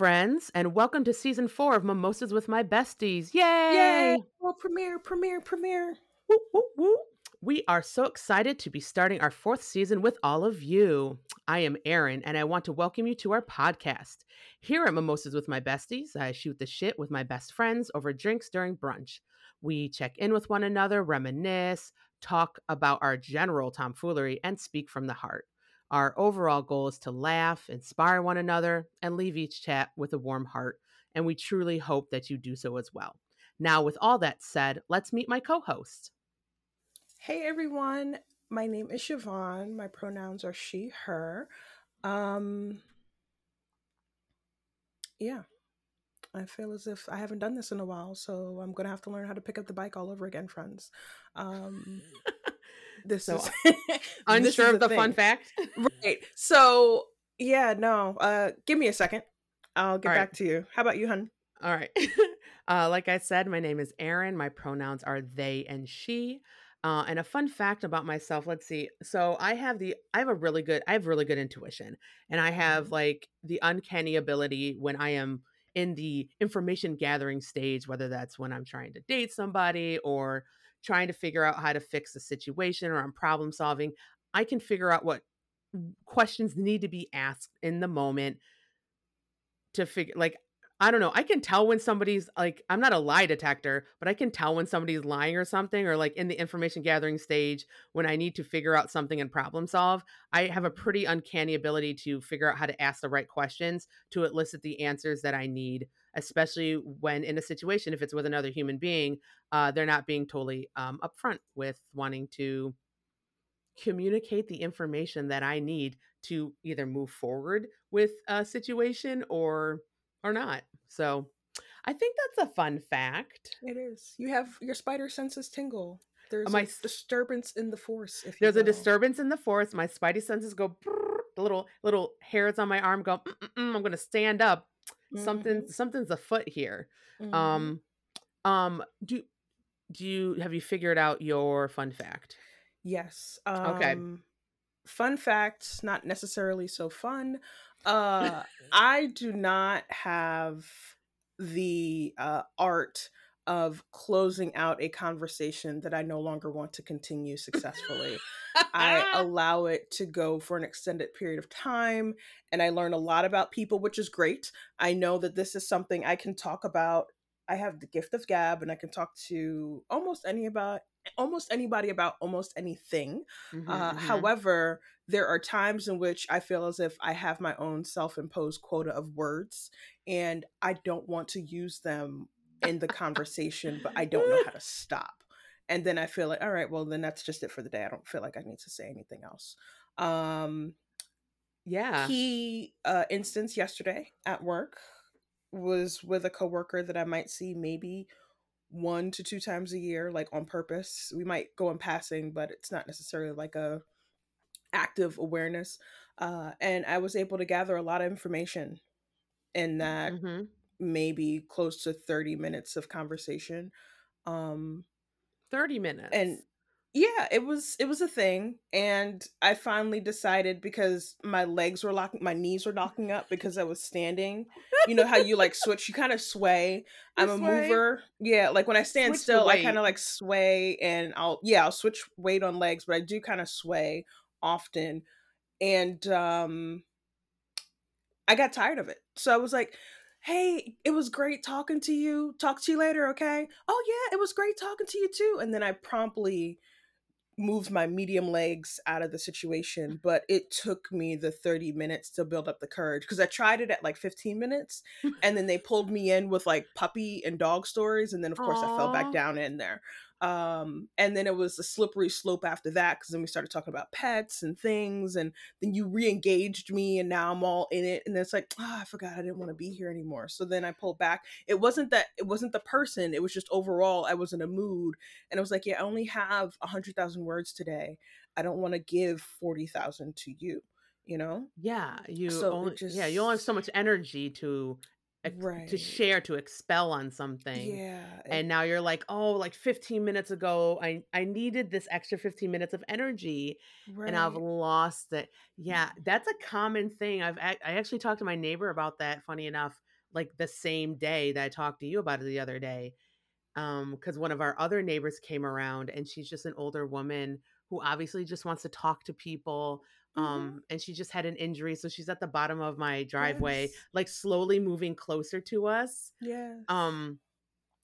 friends, and welcome to season four of Mimosas with My Besties. Yay! Yay! World premiere, premiere, premiere. Woo, woo, woo. We are so excited to be starting our fourth season with all of you. I am Erin, and I want to welcome you to our podcast. Here at Mimosas with My Besties, I shoot the shit with my best friends over drinks during brunch. We check in with one another, reminisce, talk about our general tomfoolery, and speak from the heart. Our overall goal is to laugh, inspire one another, and leave each chat with a warm heart. And we truly hope that you do so as well. Now, with all that said, let's meet my co host. Hey everyone, my name is Siobhan. My pronouns are she, her. Um, yeah, I feel as if I haven't done this in a while, so I'm gonna have to learn how to pick up the bike all over again, friends. Um, this So, is Unsure this is of the thing. fun fact? right? So yeah, no. Uh, give me a second. I'll get All right. back to you. How about you, hun? All right. uh, like I said, my name is Erin. My pronouns are they and she. Uh, and a fun fact about myself, let's see. So I have the I have a really good I have really good intuition. And I have Mhm. like the uncanny ability when I am in the information gathering stage, whether that's when I'm trying to date somebody or trying to figure out how to fix a situation or I'm problem solving, I can figure out what questions need to be asked in the moment to figure like I don't know. I can tell when somebody's like I'm not a lie detector, but I can tell when somebody's lying or something or like in the information gathering stage when I need to figure out something and problem solve. I have a pretty uncanny ability to figure out how to ask the right questions to elicit the answers that I need, especially when in a situation if it's with another human being, uh, they're not being totally um, upfront with wanting to communicate the information that I need to either move forward with a situation or or not. So I think that's a fun fact. It is. You have your spider senses tingle. There's my a disturbance in the force. There's a disturbance in the forest. My spidey senses go. brrr, The little little hairs on my arm go. "Mm-mm-mm, I'm going to stand up. Something something's afoot here. Mhm. Um, um. Do do you have you figured out your fun fact? Yes. Okay. Um, Fun facts, not necessarily so fun. Uh, I do not have the uh, art of closing out a conversation that I no longer want to continue successfully. I allow it to go for an extended period of time and I learn a lot about people, which is great. I know that this is something I can talk about. I have the gift of gab and I can talk to almost any about almost anybody about almost anything. Mhm, Uh, mhm. however, there are times in which I feel as if I have my own self imposed quota of words and I don't want to use them in the conversation, but I don't know how to stop. And then I feel like, all right, well, then that's just it for the day. I don't feel like I need to say anything else. Um, yeah. key uh, instance yesterday at work was with a coworker that I might see maybe one to two times a year, like on purpose. We might go in passing, but it's not necessarily like a active awareness. Uh, and I was able to gather a lot of information in that Mhm. maybe close to 30 minutes of conversation. Um, 30 minutes. and yeah it was it was a thing and i finally decided because my legs were locking my knees were locking up because i was standing. You know how you like switch you kind of sway. I'm You a mover. Yeah like when i stand Switch still i kind of like sway and i'll yeah i'll switch weight on legs but i do kind of sway often and um i got tired of it. So i was like hey it was great talking to you. Talk to you later okay? Oh yeah it was great talking to you too. And then i promptly moved my medium legs out of the situation but it took me the 30 minutes to build up the courage because i tried it at like 15 minutes and then they pulled me in with like puppy and dog stories and then of course i fell back down in there um and then it was a slippery slope after that because then we started talking about pets and things and then you re-engaged me and now i'm all in it and then it's like oh i forgot i didn't want to be here anymore. So then i pulled back. It wasn't that it wasn't the person it was just overall i was in a mood and it was like yeah i only have a hundred thousand words today. I don't want to give 40,000 to you you know? Yeah, you So only yeah, you only have so much energy to ex- to share to expel on something. yeah And now you're like, "Oh, like 15 minutes ago, I I needed this extra 15 minutes of energy and I've lost it." Yeah, that's a common thing. I've I actually talked to my neighbor about that funny enough. like the same day that I talked to you about it the other day. Um, because one of our other neighbors came around and she's just an older woman who obviously just wants to talk to people. Mhm. Um, and she just had an injury, so she's at the bottom of my driveway, Yes. like slowly moving closer to us. yeah Um,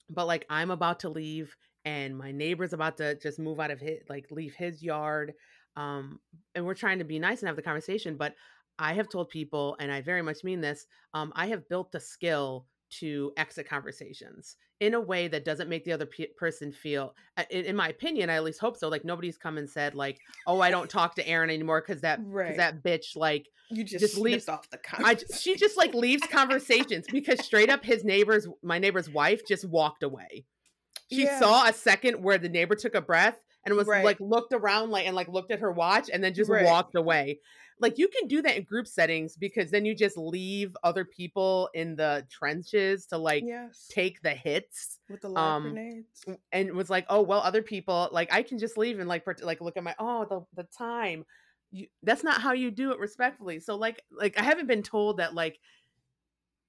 but like I'm about to leave and my neighbor's about to just move out of his like leave his yard. Um, and we're trying to be nice and have the conversation, but I have told people, and I very much mean this, um, I have built the skill to exit conversations in a way that doesn't make the other pe- person feel uh, in, in my opinion i at least hope so like nobody's come and said like oh i don't talk to erin anymore because that because that bitch like you just, just leaves- off the I she just like leaves conversations because straight up his neighbor's my neighbor's wife just walked away. She Yeah. saw a second where the neighbor took a breath and was Right. like looked around like and like looked at her watch and then just Right. walked away. Like you can do that in group settings because then you just leave other people in the trenches to like yes. take the hits with the um, grenades. and was like, oh well, other people like I can just leave and like pret- like look at my oh the the time. You, that's not how you do it respectfully. So like like I haven't been told that like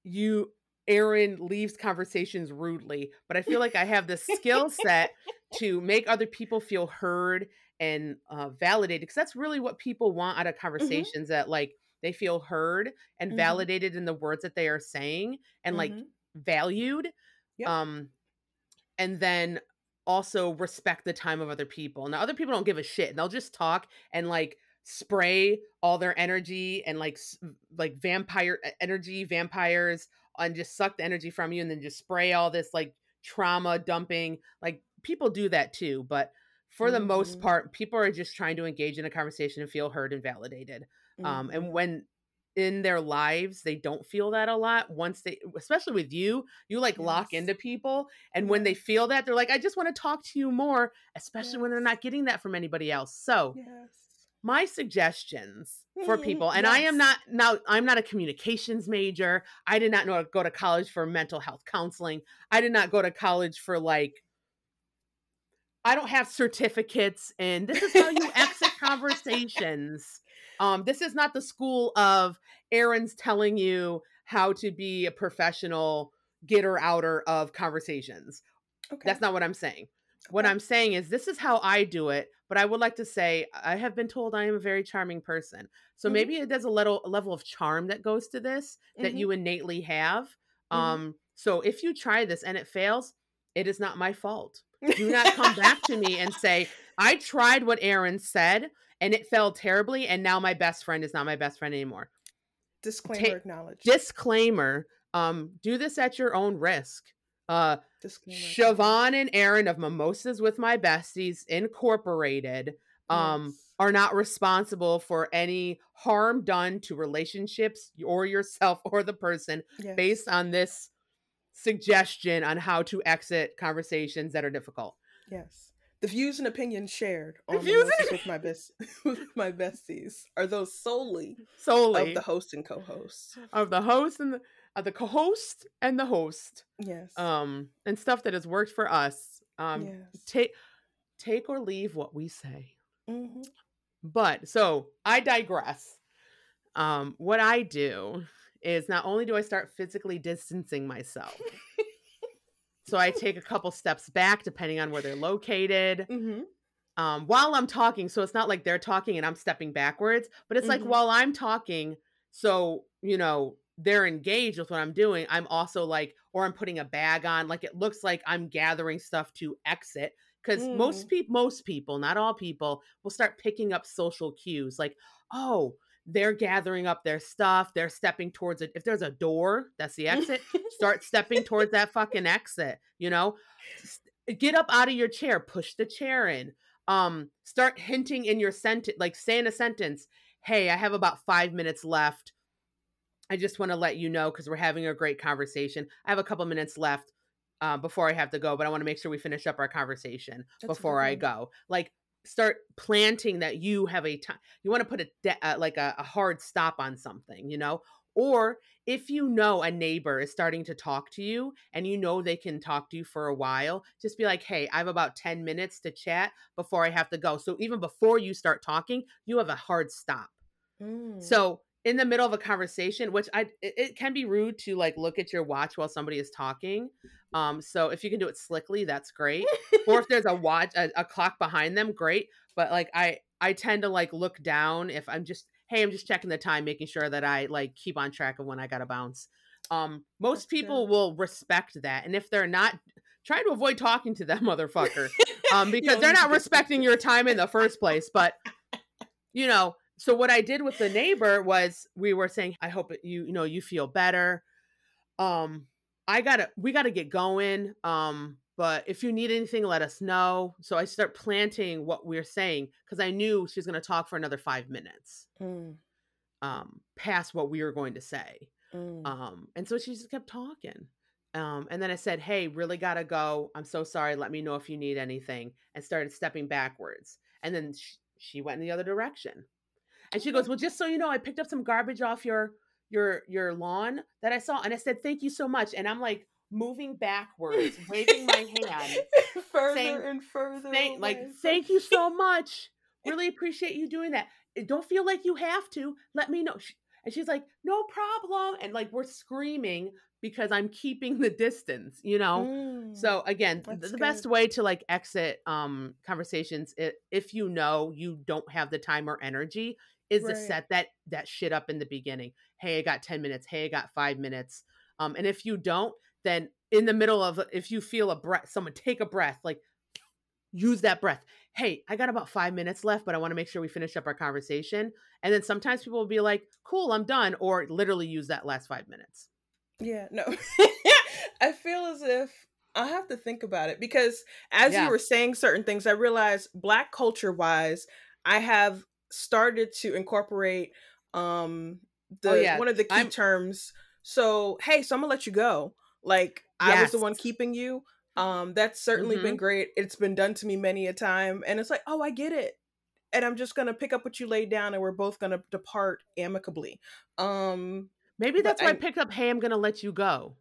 you Erin leaves conversations rudely, but I feel like I have the skill set to make other people feel heard and uh, validated because that's really what people want out of conversations that like they feel heard and Mhm. validated in the words that they are saying and like Mhm. valued Yep. um and then also respect the time of other people now other people don't give a shit they'll just talk and like spray all their energy and like like vampire energy vampires and just suck the energy from you and then just spray all this like trauma dumping like people do that too but for the most Mhm. part people are just trying to engage in a conversation and feel heard and validated um Mhm. and when in their lives they don't feel that a lot once they especially with you you like lock into people and when they feel that they're like i just want to talk to you more especially when they're not getting that from anybody else so yes. my suggestions for people and i am not now i'm not a communications major i did not know go to college for mental health counseling i did not go to college for like i don't have certificates and this is how you exit conversations um this is not the school of erin's telling you how to be a professional getter outer of conversations Okay. that's not what I'm saying. What I'm saying is this is how I do it, but I would like to say I have been told I am a very charming person. So Mhm. maybe there's a little a level of charm that goes to this that Mhm. you innately have. Mhm. Um so if you try this and it fails, it is not my fault. Do not come back to me and say, "I tried what Erin said and it fell terribly and now my best friend is not my best friend anymore." Disclaimer acknowledged. Disclaimer, um do this at your own risk. Uh Disclaimer. Siobhan and Erin of Mimosas with My Besties Incorporated um Yes. are not responsible for any harm done to relationships or yourself or the person Yes. based on this suggestion on how to exit conversations that are difficult. Yes. The views and opinions shared on views and with my best with my besties are those solely Solely of the host and co-host. of the host and the, of the co-host and the host. Yes. Um and stuff that has worked for us. Um yes. take take or leave what we say. Mhm. But so I digress. Um, what I do is not only do I start physically distancing myself, so I take a couple steps back depending on where they're located Mhm. um, while I'm talking. So it's not like they're talking and I'm stepping backwards, but it's like Mhm. while I'm talking, so you know they're engaged with what I'm doing. I'm also like, or I'm putting a bag on. Like it looks like I'm gathering stuff to exit because most Mm. people, most people, not all people, will start picking up social cues. Like, oh, they're gathering up their stuff. They're stepping towards it. If there's a door, that's the exit. Start stepping towards that fucking exit. You know, get up out of your chair. Push the chair in um start hinting in your sentence like saying a sentence hey i have about five minutes left i just want to let you know because we're having a great conversation i have a couple minutes left uh, before i have to go but i want to make sure we finish up our conversation That's before i go like start planting that you have a time you want to put a de- uh, like a, a hard stop on something you know or if you know a neighbor is starting to talk to you and you know they can talk to you for a while, just be like, hey, I have about 10 minutes to chat before I have to go. So even before you start talking, you have a hard stop. Mm. So in the middle of a conversation, which I it, it can be rude to like look at your watch while somebody is talking. Um, so if you can do it slickly, that's great. or if there's a watch a, a clock behind them, great. But like I I tend to like look down if I'm just hey, I'm just checking the time, making sure that I like keep on track of when I gotta bounce. Um, most That's people good. will respect that, and if they're not, try to avoid talking to that motherfucker, um, because they're not respecting your time in the first place. But you know, so what I did with the neighbor was we were saying, I hope you you know you feel better. Um, I gotta we gotta get going. Um, but if you need anything, let us know. So I start planting what we're saying because I knew she was gonna talk for another five minutes, Mm, um, past what we were going to say. mm. Um, and so she just kept talking. Um, and then I said, Hey, really gotta go. I'm so sorry. Let me know if you need anything. And started stepping backwards. And then sh- she went in the other direction. And she goes, Well, just so you know, I picked up some garbage off your your your lawn that I saw. And I said, Thank you so much. And I'm like moving backwards, waving my hand. further saying- and further. Thank like, thank you so much. Really appreciate you doing that. Eh, Don't feel like you have to. Let me know. And she's like, no problem. And like we're screaming because I'm keeping the distance, you know? Mm, So again, the best way to like exit um conversations if you know you don't have the time or energy is to set that that shit up in the beginning. Hey, I got 10 minutes. Hey, I got 5 minutes. Um and if you don't, then in the middle of if you feel a breath, someone take a breath, like use that breath. Hey, I got about 5 minutes left, but I want to make sure we finish up our conversation. And then sometimes people will be like, "Cool, I'm done," or literally use that last 5 minutes. Yeah, no. I feel as if I have to think about it because as Yeah. you were saying certain things, I realized black culture wise, I have started to incorporate um the Oh, yeah. one of the key I'm- terms. So, hey, so I'm gonna let you go. Like I was the one keeping you. Um, that's certainly been Mhm. great. It's been done to me many a time. And it's like, oh, I get it. And I'm just gonna pick up what you laid down and we're both gonna depart amicably. Um Maybe that's why I I'm- picked up, "Hey, I'm going to let you go."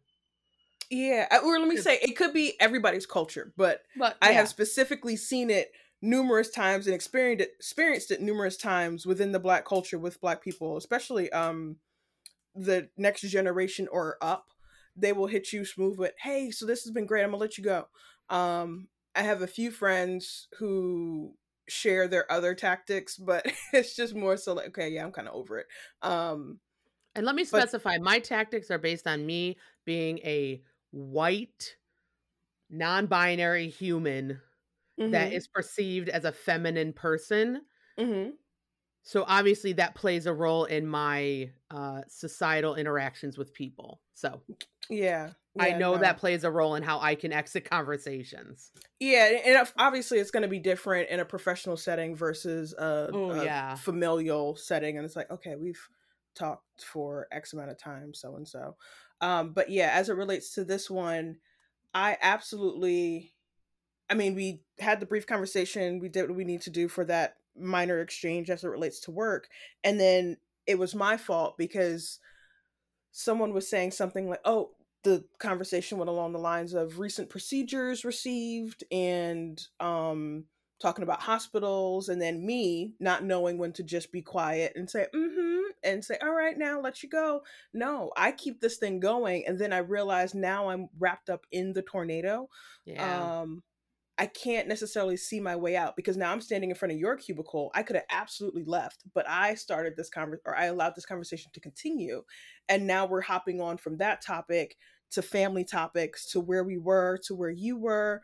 Yeah, uh, or let me say it could be everybody's culture, but But I yeah. have specifically seen it numerous times and experienced it, experienced it numerous times within the black culture with black people, especially um the next generation or up. They will hit you smooth with, "Hey, so this has been great. I'm gonna let you go." Um, I have a few friends who share their other tactics, but it's just more so like, okay, yeah, I'm kind of over it. Um, And let me But- specify my tactics are based on me being a white, non binary human that is perceived as a feminine person. mhm. So obviously that plays a role in my uh, societal interactions with people. So yeah, I know no. that plays a role in how I can exit conversations. Yeah, and obviously it's going to be different in a professional setting versus a, Oh, a yeah. familial setting, and it's like, okay, we've talked for X amount of time, so and so. Um, but yeah, as it relates to this one, I absolutely, I mean, we had the brief conversation, we did what we need to do for that minor exchange as it relates to work, and then it was my fault because someone was saying something like, oh, the conversation went along the lines of recent procedures received and um talking about hospitals and then me not knowing when to just be quiet and say mm-hmm and say all right now let you go no i keep this thing going and then i realize now i'm wrapped up in the tornado Yeah. um I can't necessarily see my way out because now I'm standing in front of your cubicle. I could have absolutely left, but I started this conversation or I allowed this conversation to continue. And now we're hopping on from that topic to family topics, to where we were, to where you were,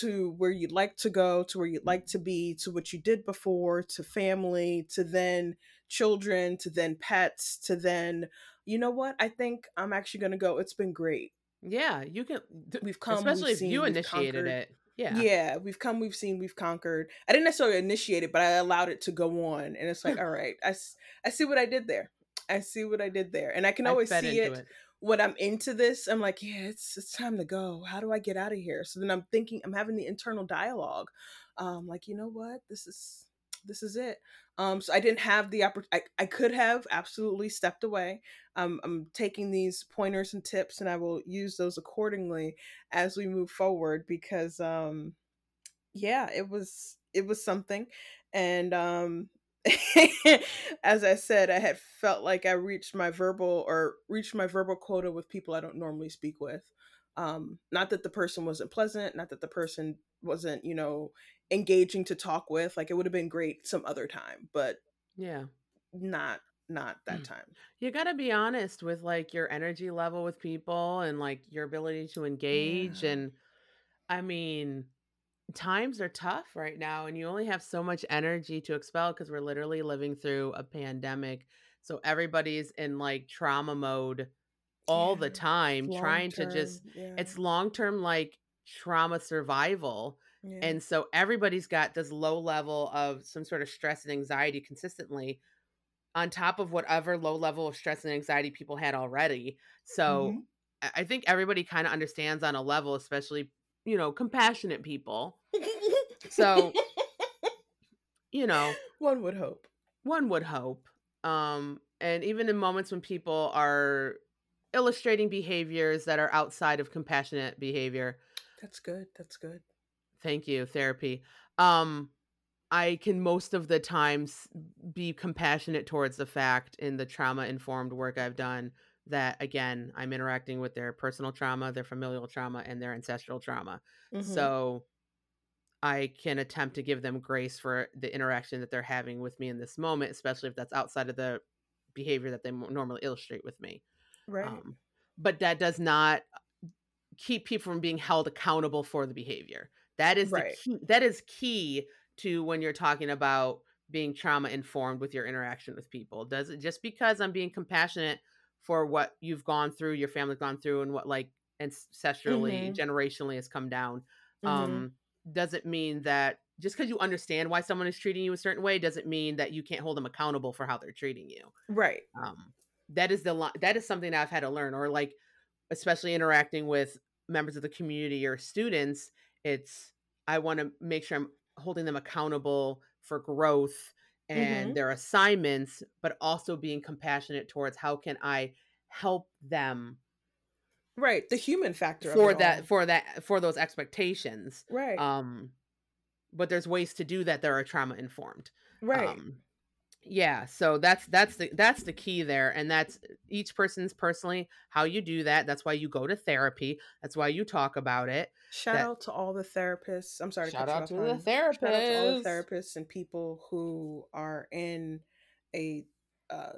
to where you'd like to go, to where you'd like to be, to what you did before, to family, to then children, to then pets, to then, you know what? I think I'm actually going to go. It's been great. yeah. You can, th- We've come, we've especially if seen, you initiated it. Yeah. Yeah. we've come, we've seen, we've conquered. I didn't necessarily initiate it, but I allowed it to go on. And it's like, all right I, I see what I did there. I see what I did there. And I can always fed see into it, when I'm into this. I'm like, yeah, it's it's time to go. How do I get out of here? So then I'm thinking, I'm having the internal dialogue. Um, like, you know what? This is this is it. Um, so I didn't have the opportunity. I, could have absolutely stepped away. Um, I'm taking these pointers and tips, and I will use those accordingly as we move forward. Because, um, yeah, it was it was something, and um, as I said, I had felt like I reached my verbal or reached my verbal quota with people I don't normally speak with. Um, not that the person wasn't pleasant, not that the person wasn't, you know, engaging to talk with. Like it would have been great some other time, but yeah, not not that mm. time. You got to be honest with like your energy level with people and like your ability to engage Yeah. and I mean, times are tough right now and you only have so much energy to expel because we're literally living through a pandemic. So everybody's in like trauma mode all the time Long trying to just. Yeah. it's long-term like trauma survival yeah. and so everybody's got this low level of some sort of stress and anxiety consistently on top of whatever low level of stress and anxiety people had already. So Mhm. I I think everybody kind of understands on a level, especially, you know, compassionate people. So, you know, one would hope. one would hope. Um, and even in moments when people are illustrating behaviors that are outside of compassionate behavior, That's good. That's good. Thank you, therapy. Um, I can most of the times be compassionate towards the fact in the trauma informed work I've done that again, I'm interacting with their personal trauma, their familial trauma, and their ancestral trauma. Mhm. So I can attempt to give them grace for the interaction that they're having with me in this moment, especially if that's outside of the behavior that they normally illustrate with me. right. Um, but that does not keep people from being held accountable for the behavior. That is Right. the key. That is key to when you're talking about being trauma informed with your interaction with people. Does it just because I'm being compassionate for what you've gone through, your family's gone through, and what like ancestrally, Mhm. generationally has come down? Mhm. Um, does it mean that just because you understand why someone is treating you a certain way doesn't mean that you can't hold them accountable for how they're treating you right. um that is the that is something that i've had to learn or like especially interacting with members of the community or students it's i want to make sure i'm holding them accountable for growth and Mhm. their assignments but also being compassionate towards how can i help them Right. The human factor for that all. for that for those expectations Right. um but there's ways to do that that are trauma informed right. um yeah so that's that's the that's the key there and that's each person's personally how you do that that's why you go to therapy that's why you talk about it Shout that- out to all the therapists. I'm sorry to Shout cut you out off, to the hon. Shout out to all the therapists. therapists and people who are in a uh,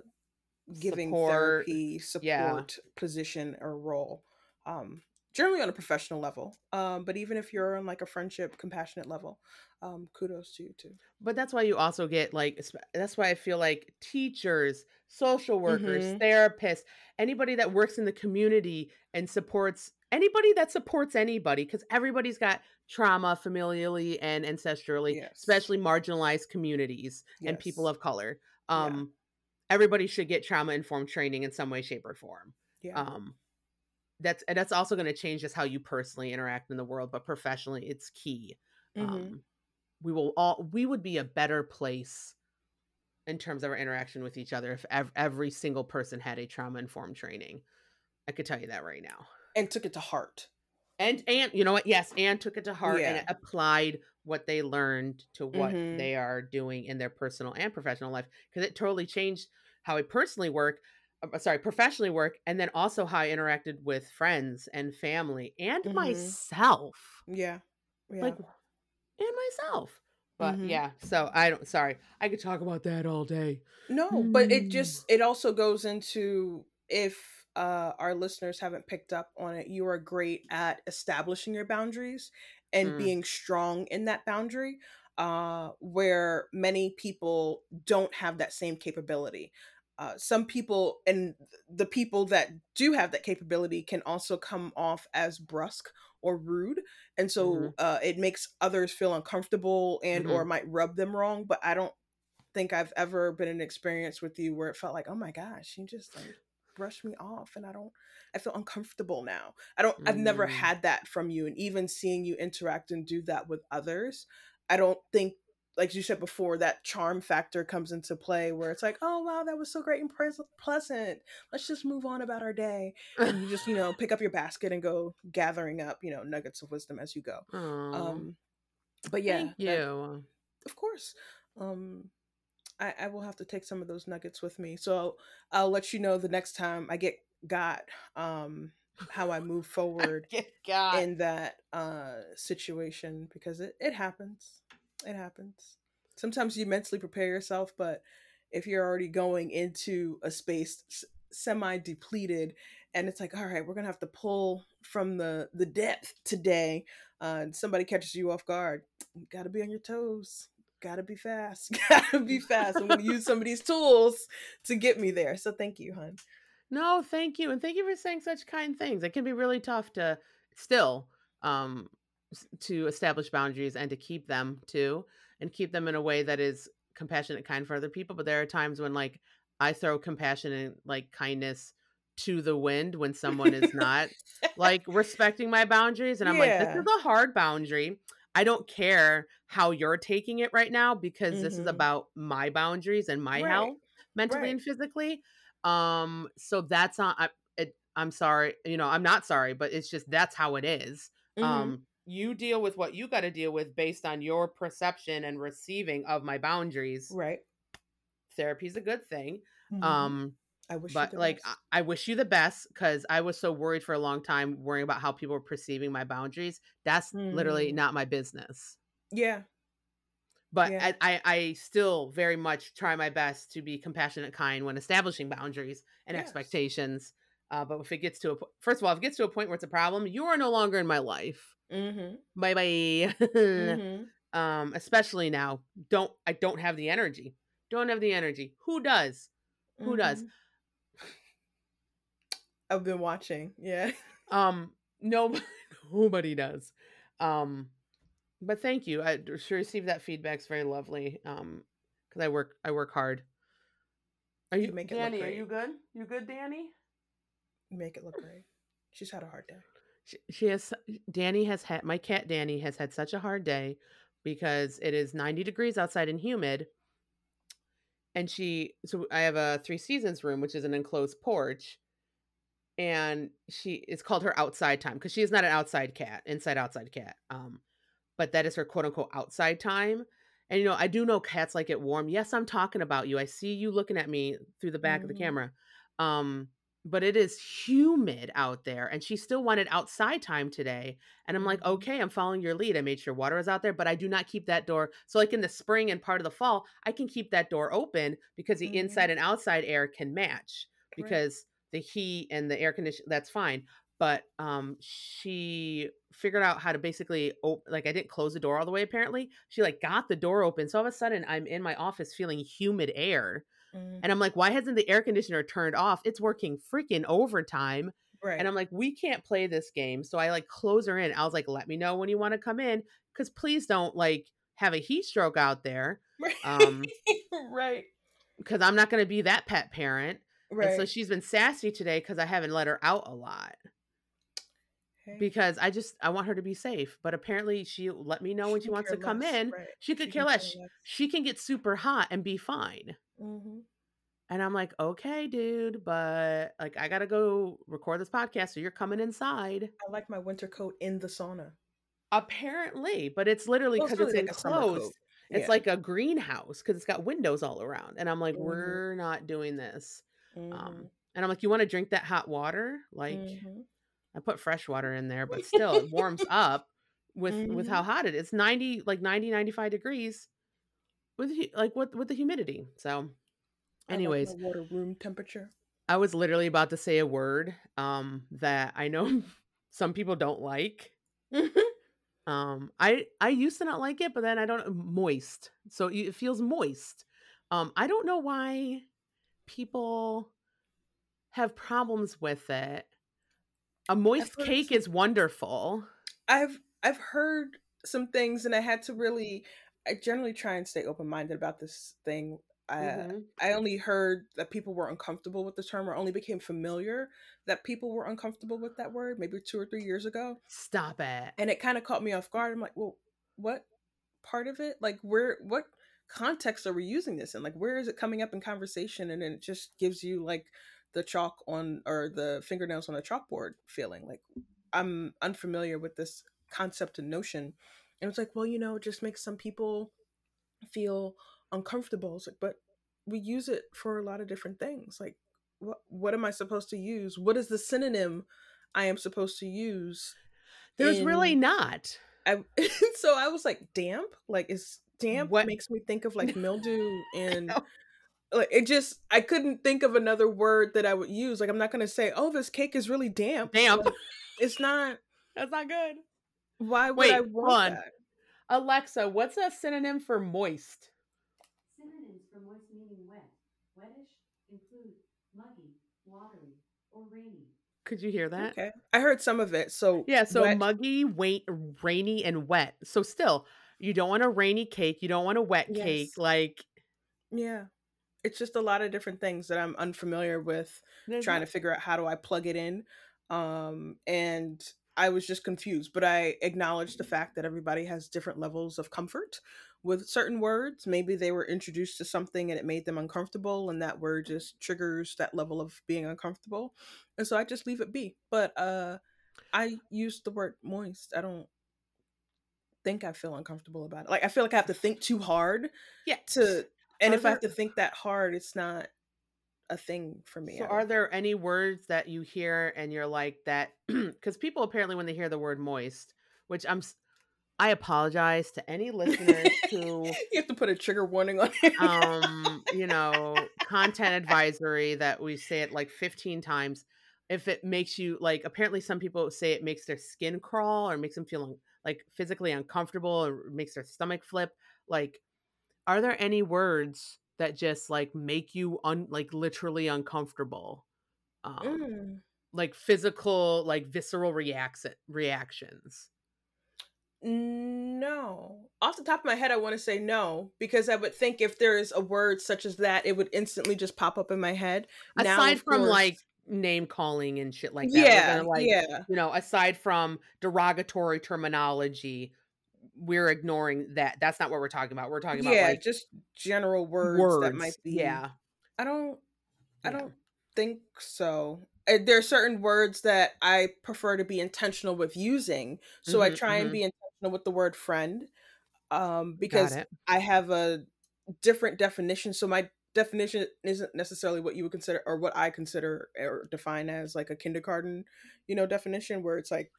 giving Support, therapy yeah. support position or role. Um, generally on a professional level, um, but even if you're on like a friendship, compassionate level, um, kudos to you too. but that's why you also get like that's why i feel like teachers social workers Mhm. therapists anybody that works in the community and supports anybody that supports anybody because everybody's got trauma familially and ancestrally Yes. especially marginalized communities and people of color Yeah. um everybody should get trauma informed training in some way shape or form Yeah. That's and that's also going to change just how you personally interact in the world but professionally it's key Mhm. um we will all we would be a better place in terms of our interaction with each other if ev- every single person had a trauma informed training i could tell you that right now and took it to heart. and and you know what yes and took it to heart and applied what they learned to what Mhm. they are doing in their personal and professional life because it totally changed how i personally work sorry professionally work and then also how i interacted with friends and family and Mhm. myself Yeah. Yeah. like and myself but Mhm. yeah so i don't sorry i could talk about that all day No, but it Mm. just it also goes into if uh our listeners haven't picked up on it, you are great at establishing your boundaries and Mm. being strong in that boundary. Uh where many people don't have that same capability. Uh, some people and the people that do have that capability can also come off as brusque or rude and so Mhm. uh, it makes others feel uncomfortable and Mm-hmm. or might rub them wrong but i don't think I've ever been in an experience with you where it felt like, oh my gosh, you just like brushed me off and I don't I feel uncomfortable now. I don't I've never Mm. had that from you. And even seeing you interact and do that with others, I don't think like you said before, that charm factor comes into play where it's like, oh wow, that was so great and pleasant. Let's just move on about our day. And you just, you know, pick up your basket and go gathering up, you know, nuggets of wisdom as you go. Um but yeah, thank that- you of course. Um I, I will have to take some of those nuggets with me. So I'll, I'll let you know the next time I get got um how I move forward God. in that uh situation because it, it happens. It happens. Sometimes you mentally prepare yourself, but if you're already going into a space semi depleted and it's like all right we're gonna have to pull from the the depth today uh, and somebody catches you off guard you gotta be on your toes gotta be fast gotta be fast i'm gonna use some of these tools to get me there so thank you hun No, thank you. And thank you for saying such kind things. It can be really tough to still um to establish boundaries and to keep them too and keep them in a way that is compassionate kind for other people, but there are times when like I throw compassion and like kindness to the wind when someone is not like respecting my boundaries and I'm like this is a hard boundary. I don't care how you're taking it right now because this is hmm about my boundaries and my right health mentally right. and physically. Um, so that's not I, it, I'm sorry, you know, I'm not sorry, but it's just that's how it is. hmm Um, you deal with what you got to deal with based on your perception and receiving of my boundaries. right Therapy's a good thing. hmm Um, i wish you but the like best I, I wish you the best because I was so worried for a long time worrying about how people were perceiving my boundaries. That's literally hmm not my business. yeah But yeah I, I, I still very much try my best to be compassionate, kind when establishing boundaries and yes expectations. Uh, but if it gets to a first of all, if it gets to a point where it's a problem, you are no longer in my life. Hmm Bye bye. hmm um, especially now, don't I don't have the energy. Don't have the energy. Who does? Who does? hmm i've been watching yeah Um, no, nobody does. Um, but thank you. I sure received that feedback. It's very lovely. Um, because I work, I work hard. Are you you, make it look Danny? Are you good? You good, Danny? You make it look great she's had a hard day She, she has. Danny has had my cat. Danny has had such a hard day because it is ninety degrees outside and humid. And she, so I have a three seasons room, which is an enclosed porch, and she it's called her outside time because she is not an outside cat, inside outside cat. Um, but that is her quote unquote outside time. And you know, I do know cats like it warm. Yes, I'm talking about you. I see you looking at me through the back of the hmm camera. Um, but it is humid out there, and she still wanted outside time today. And I'm like, hmm okay, I'm following your lead. I made sure water was out there, but I do not keep that door. So, like in the spring and part of the fall, I can keep that door open because the hmm inside and outside air can match Right. because the heat and the air condition that's fine but um she figured out how to basically op- like i didn't close the door all the way apparently she like got the door open so all of a sudden i'm in my office feeling humid air Mhm. and i'm like why hasn't the air conditioner turned off it's working freaking overtime Right. and i'm like we can't play this game so i like close her in i was like let me know when you want to come in because please don't like have a heat stroke out there right. um right. because i'm not going to be that pet parent and so she's been sassy today because I haven't let her out a lot because I just I want her to be safe. But apparently she let me know she when she wants to come less. in. Right. She could She care less. care less. she can get super hot and be fine. Hmm And I'm like, okay, dude, but like I gotta go record this podcast, so you're coming inside. I like my winter coat in the sauna. Apparently, but it's literally it's because it's really like a enclosed. It's Yeah. like a greenhouse because it's got windows all around. And I'm like, hmm we're not doing this. hmm Um, and I'm like, you want to drink that hot water? Like, hmm I put fresh water in there, but still it warms up with with hmm how hot it is. 90 like 90 95 degrees with like with with the humidity. So, I like anyways, water room temperature. I was literally about to say a word um that I know some people don't like. Um I I used to not like it, but then I don't moist. So it feels moist. Um I don't know why people have problems with it. A moist cake is wonderful. I've I've heard some things, and I had to really. I generally try and stay open minded about this thing. Uh, hmm I only heard that people were uncomfortable with the term, or only became familiar that people were uncomfortable with that word, maybe two or three years ago, Stop it. and it kind of caught me off guard. I'm like, well, what part of it? Like, where? What context are we using this in? Like, where is it coming up in conversation? And then it just gives you like the chalk on or the fingernails on a chalkboard feeling. Like, I'm unfamiliar with this concept and notion. And it's like, well, you know, it just makes some people feel uncomfortable. It's like, but we use it for a lot of different things. Like what what am I supposed to use? What is the synonym I am supposed to use? There's in, really not. I, so I was like, damp? Like is damp what makes me think of like mildew and like it just I couldn't think of another word that I would use. Like I'm not gonna say, oh, this cake is really damp. Damp. Like, it's not. That's not good. Why would Wait, I want on. that? Alexa, what's a synonym for moist? Synonyms for moist meaning wet. Wettish include muggy, watery, or rainy. Could you hear that? Okay. I heard some of it. So Yeah, so wet. muggy, wait, rainy, and wet. So still, you don't want a rainy cake, you don't want a wet yes. cake. Like Yeah. It's just a lot of different things that I'm unfamiliar with There's trying not- to figure out how do I plug it in. Um and I was just confused, but I acknowledge the fact that everybody has different levels of comfort with certain words. Maybe they were introduced to something and it made them uncomfortable, and that word just triggers that level of being uncomfortable. And so I just leave it be. But uh I use the word moist. I don't think I feel uncomfortable about it. Like I feel like I have to think too hard. Yeah. To and if I have to think that hard, it's not a thing for me. So, are there any words that you hear and you're like that? Because people apparently, when they hear the word moist, which I'm, I apologize to any listeners who you have to put a trigger warning on it. um, you know, content advisory that we say it like 15 times. If it makes you like, apparently, some people say it makes their skin crawl or makes them feel like physically uncomfortable or makes their stomach flip. Like, are there any words that just like make you un like literally uncomfortable um mm. like physical like visceral reacts reactions? No. Off the top of my head i want to say no because i would think if there is a word such as that it would instantly just pop up in my head. Aside now, from course, like name calling and shit like that yeah like yeah. you know aside from derogatory terminology we're ignoring that. That's not what we're talking about. We're talking about yeah, like just general words, words, that might be. Yeah, I don't. I don't think so. Eh, there are certain words that I prefer to be intentional with using, so mm-hmm, I try mm-hmm. and be intentional with the word friend, um, because I have a different definition. So my definition isn't necessarily what you would consider or what I consider or define as like a kindergarten, you know, definition where it's like,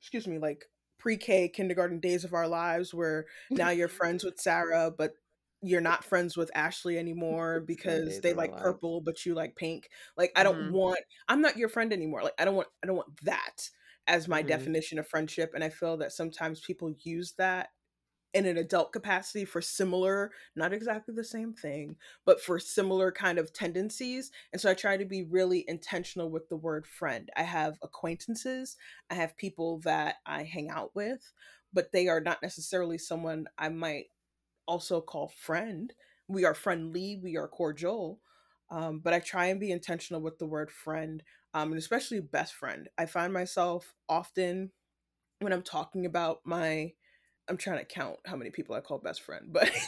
excuse me, like pre-K kindergarten days of our lives where now you're friends with Sarah, but you're not friends with Ashley anymore because they like purple, but you like pink. Like I don't mm-hmm. want I'm not your friend anymore. Like I don't want I don't want that as my mm-hmm. definition of friendship. And I feel that sometimes people use that in an adult capacity for similar, not exactly the same thing, but for similar kind of tendencies. And so I try to be really intentional with the word friend. I have acquaintances, I have people that I hang out with, but they are not necessarily someone I might also call friend. We are friendly, we are cordial. Um, but I try and be intentional with the word friend, um, and especially best friend. I find myself often when I'm talking about my I'm trying to count how many people I call best friend, but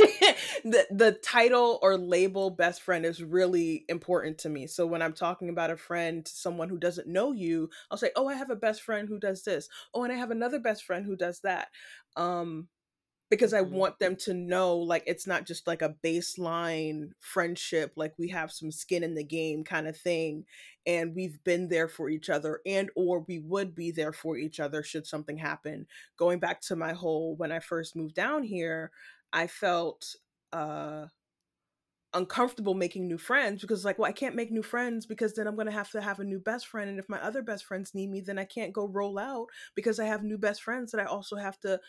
the the title or label best friend is really important to me. So when I'm talking about a friend to someone who doesn't know you, I'll say, "Oh, I have a best friend who does this. Oh, and I have another best friend who does that." Um because I mm-hmm. want them to know like it's not just like a baseline friendship, like we have some skin in the game kind of thing and we've been there for each other and or we would be there for each other should something happen. Going back to my whole when I first moved down here, I felt uh uncomfortable making new friends because like well i can't make new friends because then i'm going to have to have a new best friend and if my other best friends need me then i can't go roll out because i have new best friends that i also have to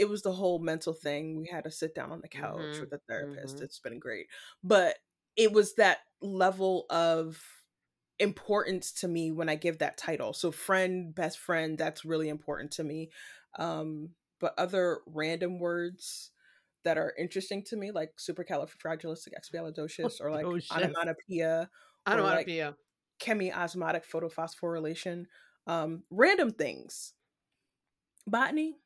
it was the whole mental thing. We had to sit down on the couch mm-hmm. with a therapist. Mm-hmm. It's been great. But it was that level of importance to me when I give that title. So friend, best friend, that's really important to me. Um, but other random words that are interesting to me, like supercalifragilisticexpialidocious or like onomatopoeia, onomatopoeia, like chemiosmotic photophosphorylation, um, random things. Botany,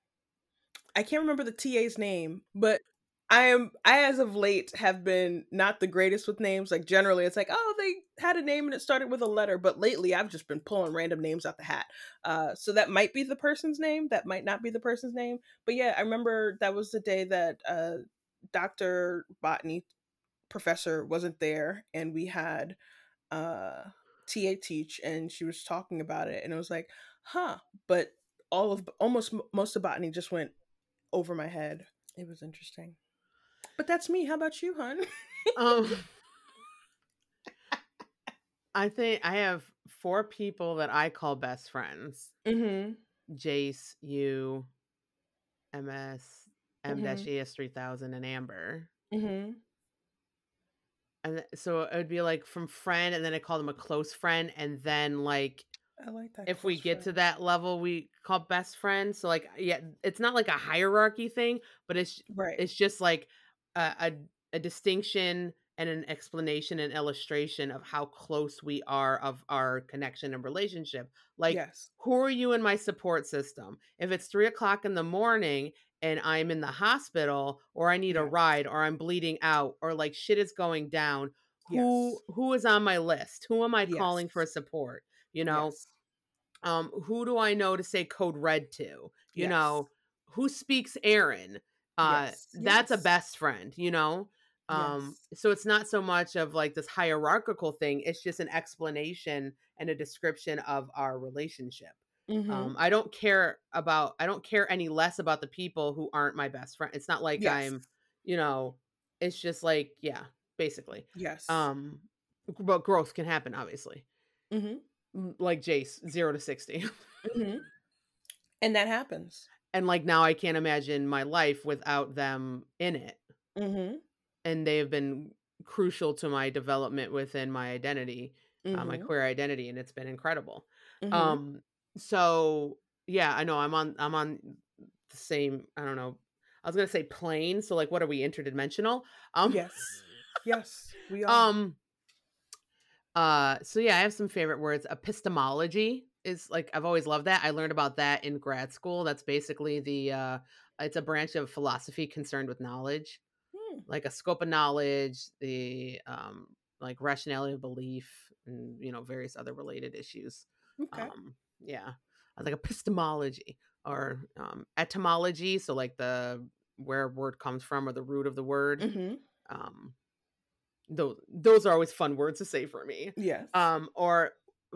I can't remember the TA's name, but I am I as of late have been not the greatest with names. Like generally it's like, oh, they had a name and it started with a letter, but lately I've just been pulling random names out the hat. Uh so that might be the person's name, that might not be the person's name. But yeah, I remember that was the day that uh Dr. Botany professor wasn't there and we had uh TA teach and she was talking about it and it was like, huh. But all of almost most of botany just went over my head. It was interesting. But that's me. How about you, hun? um I think I have four people that I call best friends. Mm-hmm. Jace, you, MS, M-AS3000, mm-hmm. and Amber. Mm-hmm. And so it would be like from friend, and then I call them a close friend, and then like I like that. If we get to that level, we call best friend. So like, yeah, it's not like a hierarchy thing, but it's right. It's just like a, a, a distinction and an explanation and illustration of how close we are of our connection and relationship. Like, yes. who are you in my support system? If it's three o'clock in the morning and I'm in the hospital, or I need yes. a ride, or I'm bleeding out, or like shit is going down, who yes. who is on my list? Who am I calling for support? You know, um, who do I know to say code red to? You know, who speaks Erin? Uh, that's a best friend. You know um yes. so it's not so much of like this hierarchical thing it's just an explanation and a description of our relationship mm-hmm. um i don't care about i don't care any less about the people who aren't my best friend it's not like yes. i'm you know it's just like yeah basically yes um but growth can happen obviously mm-hmm. Like jace zero to 60 mm-hmm. and that happens and like now i can't imagine my life without them in it mm-hmm and they have been crucial to my development within my identity, mm-hmm. uh, my mm-hmm. queer identity, and it's been incredible. Mm-hmm. Um, so yeah, I know I'm on I'm on the same. I don't know. I was gonna say plane. So like, what are we interdimensional? Um, yes, yes, we are. Um. Uh. So yeah, I have some favorite words. Epistemology is like I've always loved that. I learned about that in grad school. That's basically the uh, it's a branch of philosophy concerned with knowledge like a scope of knowledge, the um, like rationality of belief, and you know various other related issues. Okay. Um, yeah, like epistemology or um, etymology. So like the where a word comes from or the root of the word. Mm-hmm. Um, those those are always fun words to say for me. Yes. Um, or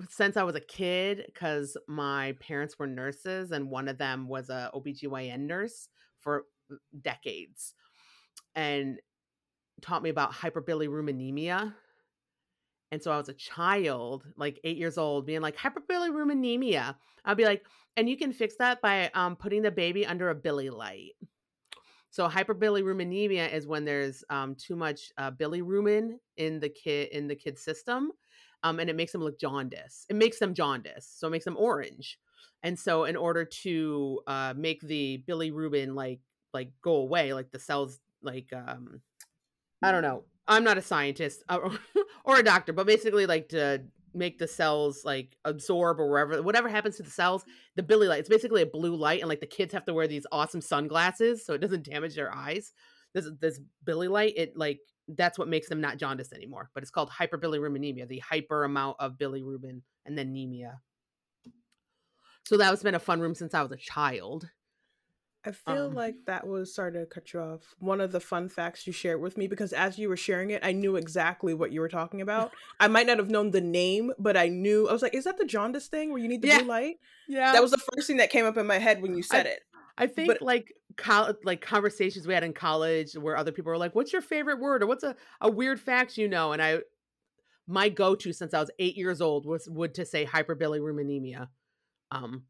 since I was a kid, because my parents were nurses and one of them was a OBGYN nurse for decades and taught me about hyperbilirubinemia. And so I was a child, like eight years old, being like, hyperbilirubinemia. I'd be like, and you can fix that by um, putting the baby under a bili light. So hyperbilirubinemia is when there's um, too much uh, bilirubin in the kid in the kid's system, um, and it makes them look jaundice. It makes them jaundice, so it makes them orange. And so, in order to uh, make the bilirubin like like go away, like the cells like um I don't know. I'm not a scientist or, or a doctor, but basically like to make the cells like absorb or wherever whatever happens to the cells, the bili light. It's basically a blue light, and like the kids have to wear these awesome sunglasses so it doesn't damage their eyes. This this bili light, it like that's what makes them not jaundiced anymore. But it's called hyperbilirubinemia, the hyper amount of bilirubin, and then anemia. So that has been a fun room since I was a child. I feel um, like that was sorry to cut you off. One of the fun facts you shared with me because as you were sharing it, I knew exactly what you were talking about. I might not have known the name, but I knew I was like, "Is that the jaundice thing where you need the yeah. blue light?" Yeah, that was the first thing that came up in my head when you said I, it. I think but, like co- like conversations we had in college where other people were like, "What's your favorite word?" or "What's a, a weird fact you know?" And I, my go to since I was eight years old was would to say hyperbilirubinemia. Um,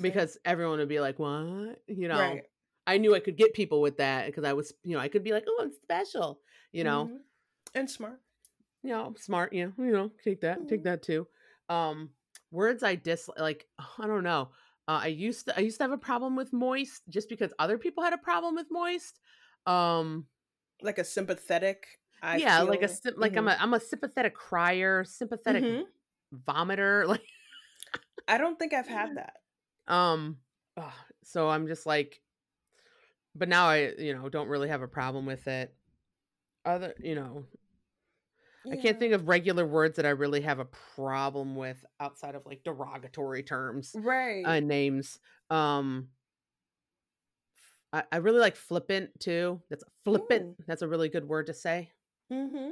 because everyone would be like, "What?" You know. Right. I knew I could get people with that because I was, you know, I could be like, "Oh, I'm special," you know, mm-hmm. and smart. You know, smart. You know, you know, take that, mm-hmm. take that too. Um, words I dislike, like I don't know. Uh, I used to, I used to have a problem with moist just because other people had a problem with moist. Um, like a sympathetic. I yeah, feel. like a like mm-hmm. I'm a I'm a sympathetic crier, sympathetic mm-hmm. vomiter. Like I don't think I've had that. Um, ugh, so I'm just like, but now I, you know, don't really have a problem with it. Other, you know, yeah. I can't think of regular words that I really have a problem with outside of like derogatory terms, right? Uh, names. Um, I, I really like flippant too. That's flippant. Ooh. That's a really good word to say. Mm-hmm.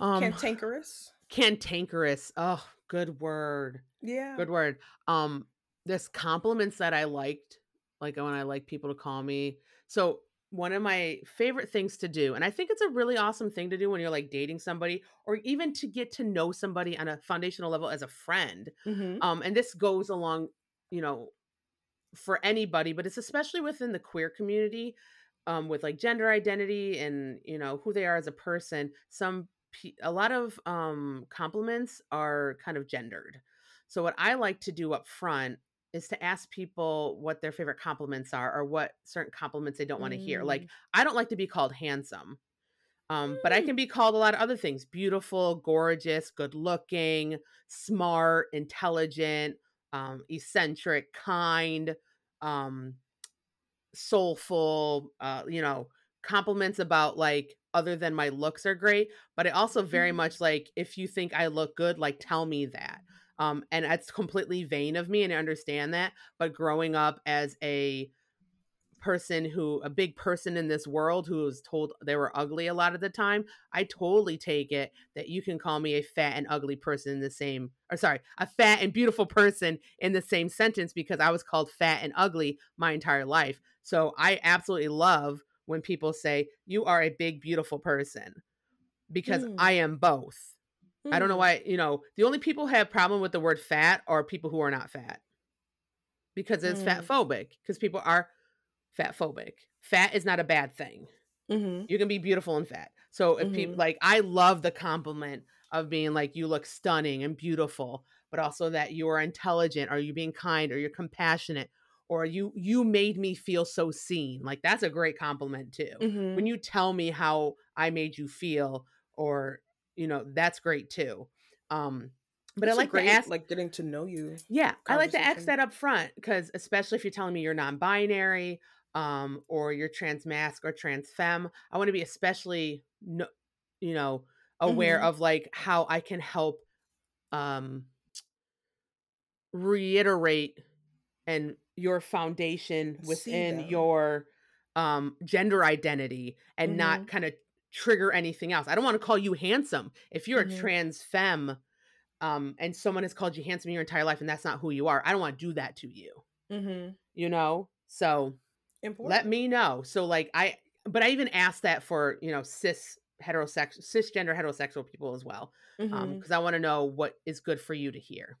Um, Cantankerous. cantankerous. Oh, good word. Yeah. Good word. Um, this compliments that I liked, like when I like people to call me. So one of my favorite things to do, and I think it's a really awesome thing to do when you're like dating somebody, or even to get to know somebody on a foundational level as a friend. Mm-hmm. Um, and this goes along, you know, for anybody, but it's especially within the queer community, um, with like gender identity and you know who they are as a person. Some a lot of um compliments are kind of gendered. So what I like to do up front is to ask people what their favorite compliments are or what certain compliments they don't want to hear. Like I don't like to be called handsome. Um, but I Mm. can be called a lot of other things beautiful, gorgeous, good looking, smart, intelligent, um, eccentric, kind, um, soulful, uh, you know, compliments about like other than my looks are great. But I also very Mhm. much like if you think I look good, like tell me that. Um, and that's completely vain of me, and I understand that. But growing up as a person who a big person in this world who was told they were ugly a lot of the time i totally take it that you can call me a fat and ugly person in the same or sorry a fat and beautiful person in the same sentence because i was called fat and ugly my entire life so i absolutely love when people say you are a big beautiful person because Mm. i am both i don't know Mm. why you know the only people who have problem with the word fat are people who are not fat because it's Mm. fat phobic because people are fat phobic. Fat is not a bad thing. Mm-hmm. You can be beautiful and fat. So if people Mhm. like I love the compliment of being like you look stunning and beautiful, but also that you are intelligent or you being kind or you're compassionate or you you made me feel so seen. Like that's a great compliment too. Mm-hmm. When you tell me how I made you feel or you know, that's great too. Um but I That's a like great, to ask like getting to know you. yeah, I like to ask that up front because especially if you're telling me you're non-binary, um, or you're transmasc or transfemme, I want to be especially, no, you know, aware Mhm. of like how I can help, um, reiterate and your foundation within your um gender identity and not Mhm. kind of trigger anything else. I don't want to call you handsome if you're Mhm. a trans femme um and someone has called you handsome your entire life and that's not who you are. I don't want to do that to you, Mm-hmm. you know? So Important. let me know. So like I but I even asked that for, you know, cis heterosexual cisgender heterosexual people as well. Um Mhm. because I want to know what is good for you to hear.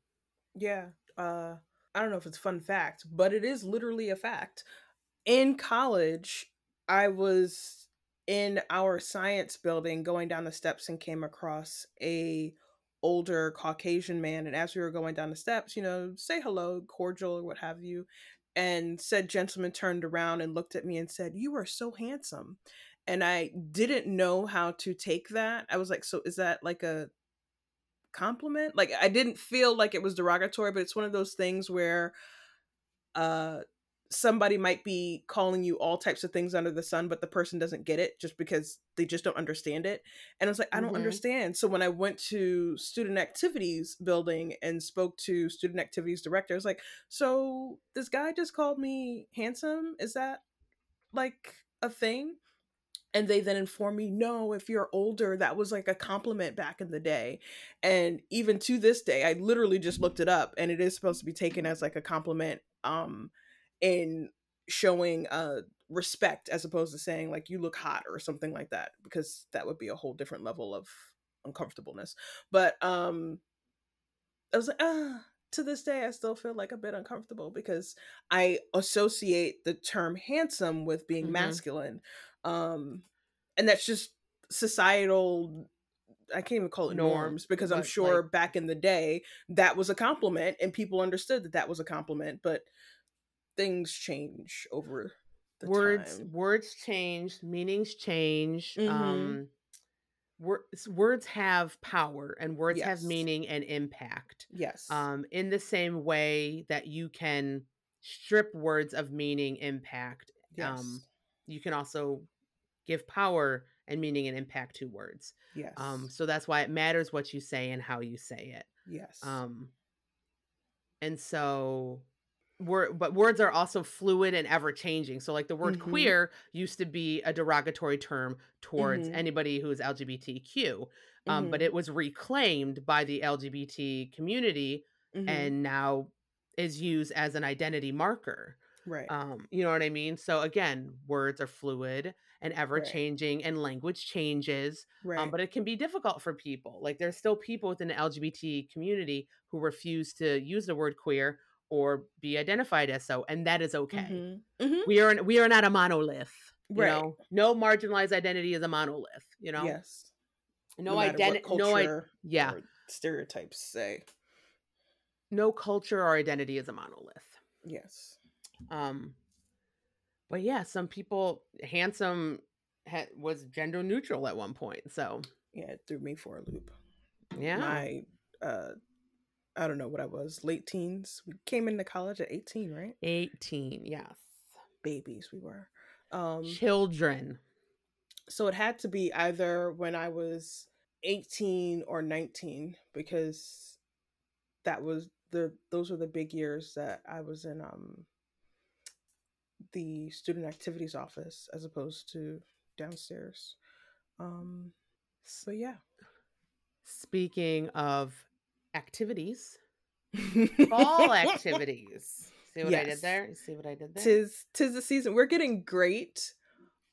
Yeah. Uh, I don't know if it's a fun fact, but it is literally a fact. In college, I was in our science building going down the steps and came across a older Caucasian man. And as we were going down the steps, you know, say hello, cordial or what have you. And said gentleman turned around and looked at me and said, You are so handsome. And I didn't know how to take that. I was like, So is that like a compliment? Like I didn't feel like it was derogatory, but it's one of those things where uh somebody might be calling you all types of things under the sun, but the person doesn't get it just because they just don't understand it. And I was like, I don't Mhm. understand. So when I went to student activities building and spoke to student activities director, I was like, so this guy just called me handsome. Is that like a thing? and they then inform me no if you're older that was like a compliment back in the day and even to this day i literally just looked it up and it is supposed to be taken as like a compliment um in showing uh respect as opposed to saying like you look hot or something like that because that would be a whole different level of uncomfortableness but um i was like ah to this day i still feel like a bit uncomfortable because i associate the term handsome with being Mhm. masculine um and that's just societal i can't even call it Norm, norms because i'm sure like- back in the day that was a compliment and people understood that that was a compliment but things change over the words time. words change, meanings change. Mhm. Um words words have power and words have meaning and impact. yes um, in the same way that you can strip words of meaning impact yes um, you can also give power and meaning and impact to words yes um, so that's why it matters what you say and how you say it yes um, and so word but words are also fluid and ever changing so like the word Mhm. queer used to be a derogatory term towards Mhm. anybody who's lgbtq um, but Mhm. it was reclaimed by the lgbt community Mhm. and now is used as an identity marker right. um, you know what i mean so again words are fluid and ever Right. changing and language changes right. um, but it can be difficult for people. Like there's still people within the LGBT community who refuse to use the word queer or be identified as so, and that is okay. Mhm. Mhm. We are we are not a monolith. You Right. know, no marginalized identity is a monolith. You know, Yes. no, identity, what no, I- yeah, stereotypes say. no culture or identity is a monolith. Yes. Um, but yeah, some people handsome ha- was gender neutral at one point. So Yeah, it threw me for a loop. yeah, My uh I don't know what I was, late teens. We came into college at 18, right? eighteen. Yes, Babies we were. Um children. so it had to be either when I was 18 or 19 because that was the those were the big years that I was in um the student activities office as opposed to downstairs. Um so yeah. Speaking of activities, fall activities. See what I did Yes. there? See what I did there? tis tis the season. We're getting great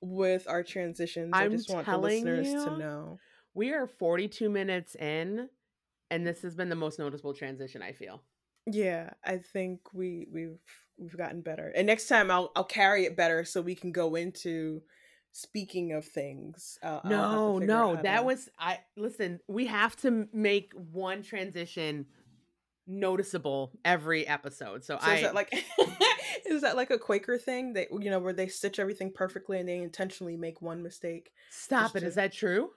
with our transitions. i I'm just want the listeners you. to know. we are 42 minutes in, and this has been the most noticeable transition, I feel. Yeah, I think we we've we've gotten better. And next time I'll I'll carry it better so we can go into speaking of things. Uh, I'll have to No, no, that to- was I listen, we have to make one transition noticeable every episode. So, So I is that like is that like a Quaker thing? That you know where they stitch everything perfectly and they intentionally make one mistake. stop it. to- Is that true?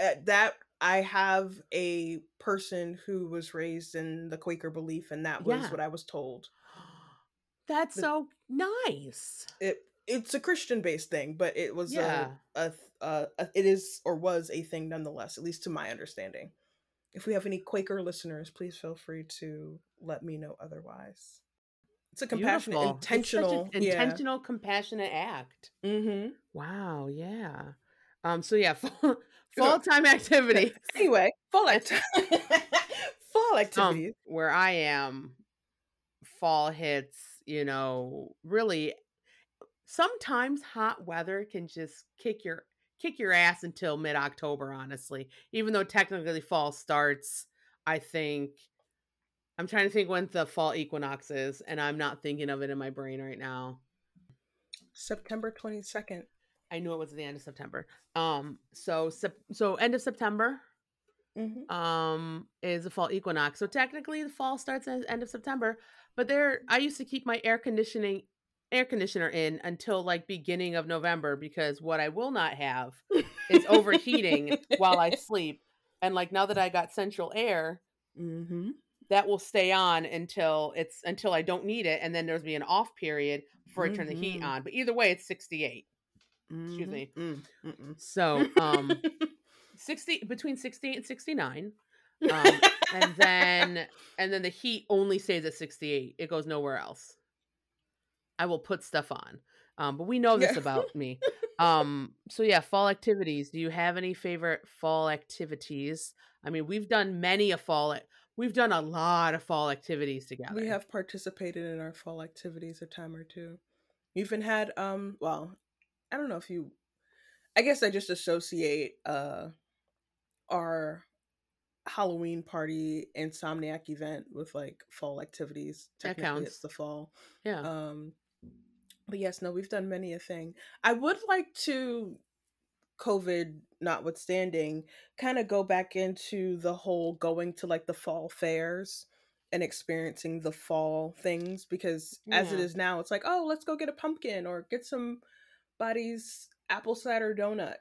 Uh, that I have a person who was raised in the Quaker belief, and that was Yeah. what I was told. That's The- so nice. It it's a Christian based thing, but it was Yeah. a, a, a, a it is or was a thing nonetheless, at least to my understanding. If we have any Quaker listeners, please feel free to let me know otherwise. It's a compassionate, Beautiful. It's such an intentional, yeah. intentional, compassionate act. Mm-hmm. Wow, yeah. Um, so yeah, fall, fall time activity. Anyway, fall act- fall Um, activities. where I am, fall hits, you know, really sometimes hot weather can just kick your kick your ass until mid October, honestly. Even though technically fall starts, I think I'm trying to think when the fall equinox is, and I'm not thinking of it in my brain right now. September twenty second. I knew it was the end of September. Um, so sep- so end of September Mm-hmm. um is the fall equinox. So technically the fall starts at the end of September, but there I used to keep my air conditioning air conditioner in until like beginning of November because what I will not have is overheating while I sleep. And like now that I got central air, Mm-hmm. that will stay on until it's until I don't need it and then there's be an off period before I turn the heat Mhm. on. But either way it's 68. Excuse me. Mm, mm-mm. So, um 60 between 68 and 69 um, and then and then the heat only stays at 68 it goes nowhere else i will put stuff on um, but we know this Yeah. about me um so yeah fall activities do you have any favorite fall activities i mean we've done many a fall ac- we've done a lot of fall activities together We have participated in our fall activities a time or two. We even had um well, I don't know if you I guess I just associate uh our Halloween party insomniac event with like fall activities. That Technically counts. it's the fall. yeah Um but yes, no, we've done many a thing. I would like to COVID notwithstanding, kind of go back into the whole going to like the fall fairs and experiencing the fall things because as it is now, it's like, oh, let's go get a pumpkin or get some somebody's apple cider donut.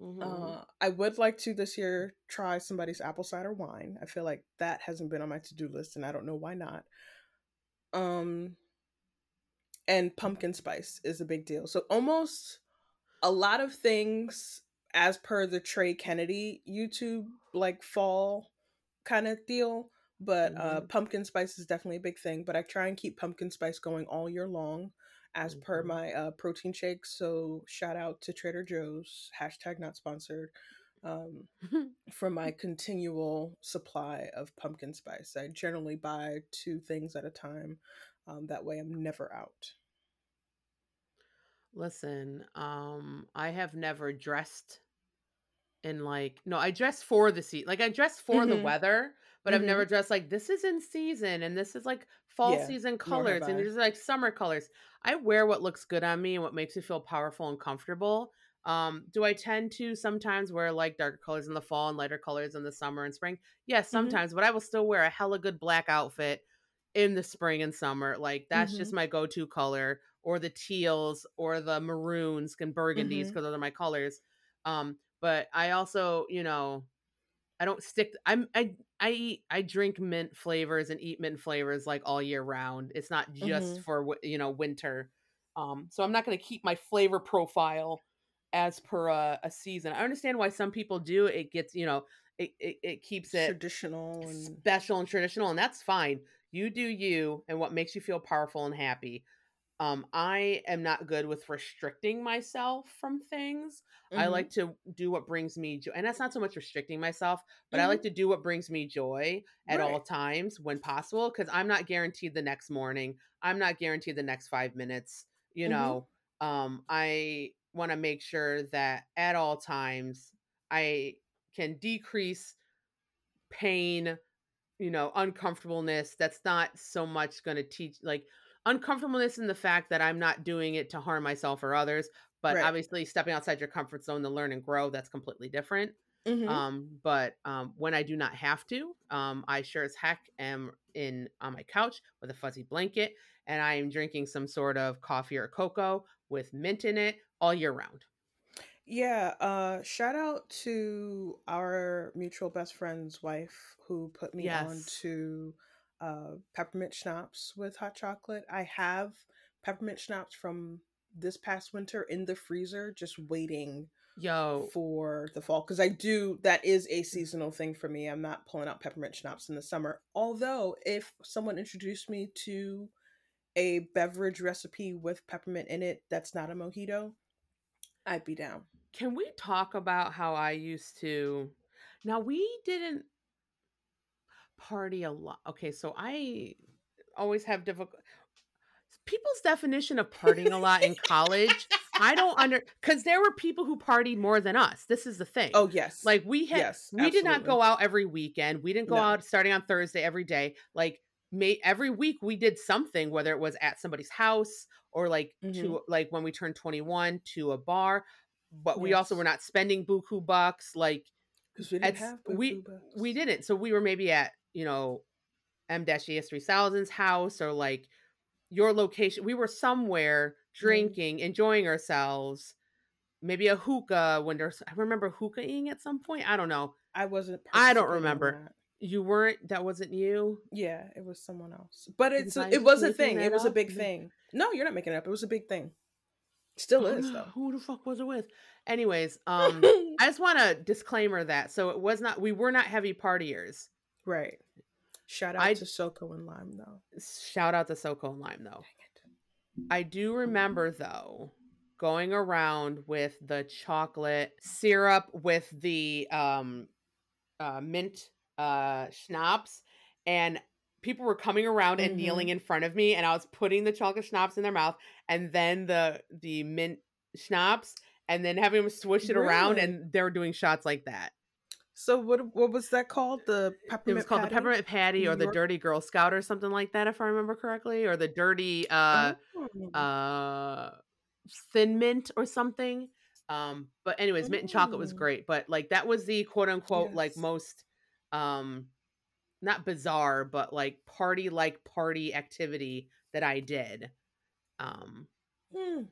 Mhm. Uh, I would like to this year try somebody's apple cider wine. I feel like that hasn't been on my to do list, and I don't know why not. Um, and pumpkin spice is a big deal. So almost a lot of things, as per the Trey Kennedy YouTube like fall kind of deal, but uh, Mhm. pumpkin spice is definitely a big thing. But I try and keep pumpkin spice going all year long, as per Mhm. my uh, protein shakes. So shout out to Trader Joe's hashtag not sponsored um, for my continual supply of pumpkin spice. I generally buy two things at a time. Um, that way, I'm never out. Listen, um, I have never dressed in like no, I dress for the season. Like I dress for the hmm weather, but I've never hmm dressed like this is in season and this is like fall Yeah, season colors and these are like summer colors. I wear what looks good on me and what makes me feel powerful and comfortable. Um, do I tend to sometimes wear like darker colors in the fall and lighter colors in the summer and spring? Yes, hmm sometimes, but I will still wear a hella good black outfit in the spring and summer. Like that's just hmm my go-to color, or the teals or the maroons and burgundies because those are my colors. Um, but I also, you know, I don't stick. I'm I I eat I drink mint flavors and eat mint flavors like all year round. It's not just hmm for you know winter. Um, so I'm not going to keep my flavor profile as per a, a season. I understand why some people do. It gets you know it it, it keeps it Traditional and special and traditional, and that's fine. You do you and what makes you feel powerful and happy. Um, I am not good with restricting myself from things. I hmm like to do what brings me joy. And that's not so much restricting myself, but I hmm like to do what brings me joy at all times when possible because I'm not guaranteed the next morning. I'm not guaranteed the next five minutes. You hmm know, um, I want to make sure that at all times I can decrease pain you know, uncomfortableness that's not so much going to teach like uncomfortableness in the fact that I'm not doing it to harm myself or others, but Right. obviously stepping outside your comfort zone to learn and grow, that's completely different. hmm Um, but um, when I do not have to, um, I sure as heck am in on my couch with a fuzzy blanket and I am drinking some sort of coffee or cocoa with mint in it all year round. Yeah, uh shout out to our mutual best friend's wife who put me on to uh peppermint schnapps with hot chocolate. I have peppermint schnapps from this past winter in the freezer just waiting Yo, for the fall because I do that is a seasonal thing for me. I'm not pulling out peppermint schnapps in the summer. Although if someone introduced me to a beverage recipe with peppermint in it that's not a mojito, I'd be down. Can we talk about how I used to now we didn't party a lot. Okay, so I always have difficult people's definition of partying a lot in college. I don't under because there were people who partied more than us. This is the thing. Oh yes. Like we had, Yes, we did not go out every weekend. We didn't go No. out starting on Thursday every day. Like may every week we did something, whether it was at somebody's house or like Mhm. to like when we turned twenty one to a bar. But we also were not spending buku bucks. Like Because we didn't have we bucks. we didn't. So we were maybe at you know M dash ES three thousand's house or like your location. We were somewhere Mhm. drinking, enjoying ourselves. Maybe a hookah when there's. I remember hookahing at some point. I don't know. I wasn't. I don't remember. You weren't. That wasn't you. Yeah, it was someone else. But it's it was a thing. It was a big thing. No, you're not making it up. It was a big thing. Still is though. who the fuck was it with? Anyways, um, I just want to disclaimer that. So it was not. We were not heavy partiers. right. Shout out I to SoCo and Lime though. shout out to SoCo and Lime though. Dang it. I do remember though going around with the chocolate syrup with the um uh mint uh schnapps and people were coming around and kneeling Mhm. in front of me and I was putting the chocolate schnapps in their mouth and then the the mint schnapps and then having them swish it around and they were doing shots like that. So what what was that called? The peppermint It was called patty? the peppermint patty or the dirty girl scout or something like that if I remember correctly or the dirty uh Oh. uh thin mint or something um but anyways mint and chocolate was Mm. great but like that was the quote unquote like most um not bizarre but like party like party activity that i did um Hmm.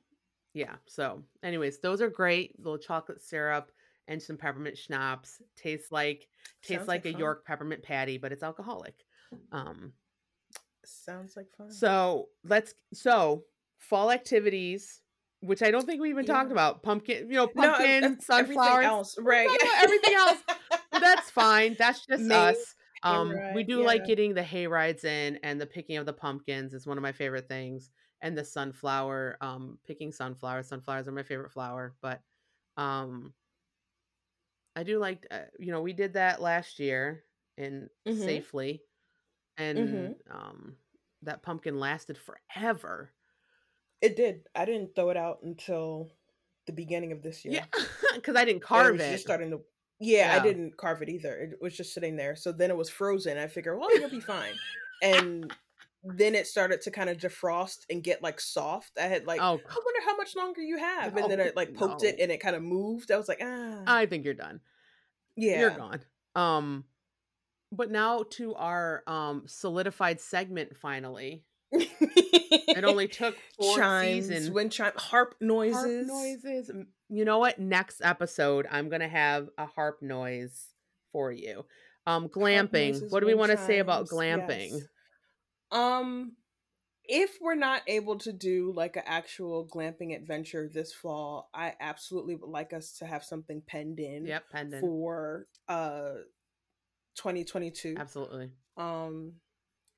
yeah so anyways those are great little chocolate syrup and some peppermint schnapps tastes like tastes Sounds like, like a york peppermint patty but it's alcoholic um Sounds like fun. So let's so fall activities, which I don't think we even talked about. Pumpkin, you know, No, pumpkin, everything sunflowers. else, right? everything else. That's fine. That's just Main us. Um, we Hayride, do like getting the hay rides in, and the picking of the pumpkins is one of my favorite things. And the sunflower, um, picking sunflowers. Sunflowers are my favorite flower, but um, I do like, uh, you know, we did that last year and Mhm. safely, and Mhm. um, that pumpkin lasted forever. It did. I didn't throw it out until the beginning of this year. Yeah, because I didn't And it carve was just starting to Yeah, I didn't carve it either. It was just sitting there. So then it was frozen. I figured, "Well, you'll be fine." And then it started to kind of defrost and get like soft. I had like, Oh, I wonder how much longer you have. And then no, I like poked it and it kind of moved. I was like, ah, I think you're done. Yeah. You're gone. Um, but now to our um solidified segment finally. It only took four Chimes, seasons. wind chime, harp noises. harp noises. You know what? Next episode, I'm gonna have a harp noise for you. Um, glamping. What do we want to say about glamping? yes. Um, if we're not able to do like an actual glamping adventure this fall, I absolutely would like us to have something penned in Yep, pendant. for uh 2022. Absolutely. Um,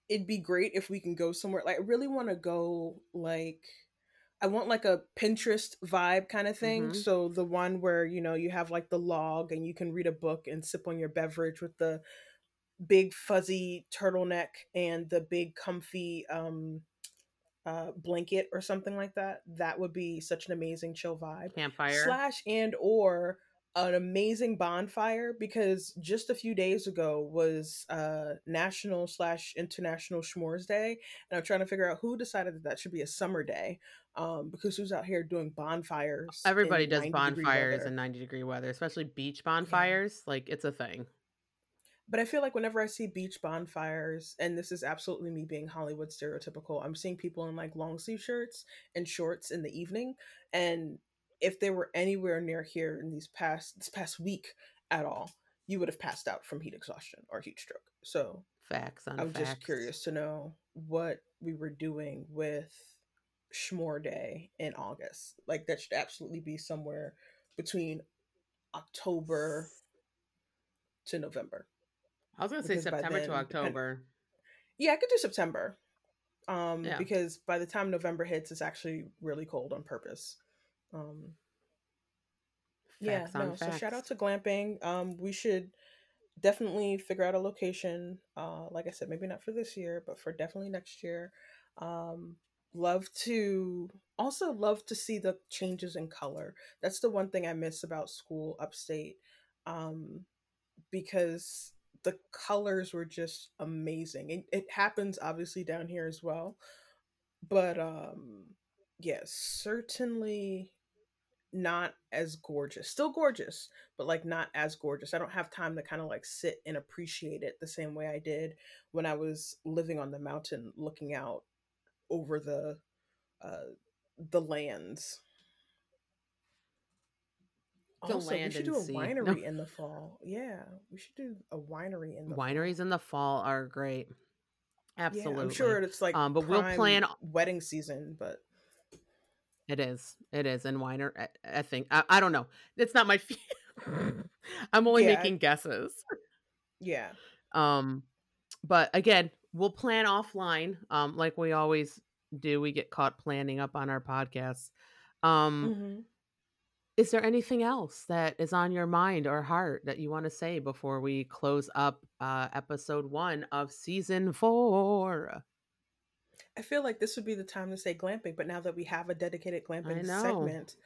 it'd be great if we can go somewhere. Like, I really want to go like. I want like a Pinterest vibe kind of thing. Mhm. So the one where you know you have like the log and you can read a book and sip on your beverage with the big fuzzy turtleneck and the big comfy um uh blanket or something like that. That would be such an amazing chill vibe. Campfire. Slash and or an amazing bonfire because just a few days ago was uh national slash international schmores day and i'm trying to figure out who decided that that should be a summer day um because who's out here doing bonfires Everybody does bonfires in 90 degree weather, especially beach bonfires. Like it's a thing. But I feel like whenever I see beach bonfires, and this is absolutely me being Hollywood stereotypical, I'm seeing people in like long sleeve shirts and shorts in the evening. And if they were anywhere near here in these past this past week at all, you would have passed out from heat exhaustion or heat stroke. So Facts on I'm facts. just curious to know what we were doing with Schmore Day in August. Like that should absolutely be somewhere between October to November. I was gonna say because by September to then, depend- October. Yeah, I could do September. Um, Yeah. because by the time November hits, it's actually really cold on purpose. Um, yeah, Facts on no. So shout out to glamping. Um, we should definitely figure out a location. Uh, like I said, maybe not for this year, but for definitely next year. Um, love to also love to see the changes in color. That's the one thing I miss about school upstate. Um, because the colors were just amazing. It, it happens obviously down here as well, but um, yes, certainly not as gorgeous. Still gorgeous, but like not as gorgeous. I don't have time to kind of like sit and appreciate it the same way I did when I was living on the mountain, looking out over the uh, the lands. The also, we should do a sea. No. winery in the fall. Yeah, we should do a winery in the Wineries fall. in the fall are great. Absolutely. Yeah, I'm sure it's like Um, but we'll plan- wedding season, but It is. It is. And Weiner, I, I think. I, I don't know. It's not my. I'm only Yeah, making guesses. yeah, Um, but again, we'll plan offline. Um, like we always do. We get caught planning up on our podcasts. Um, Mhm. is there anything else that is on your mind or heart that you want to say before we close up uh, episode one of season four? I feel like this would be the time to say glamping, but now that we have a dedicated glamping know. segment,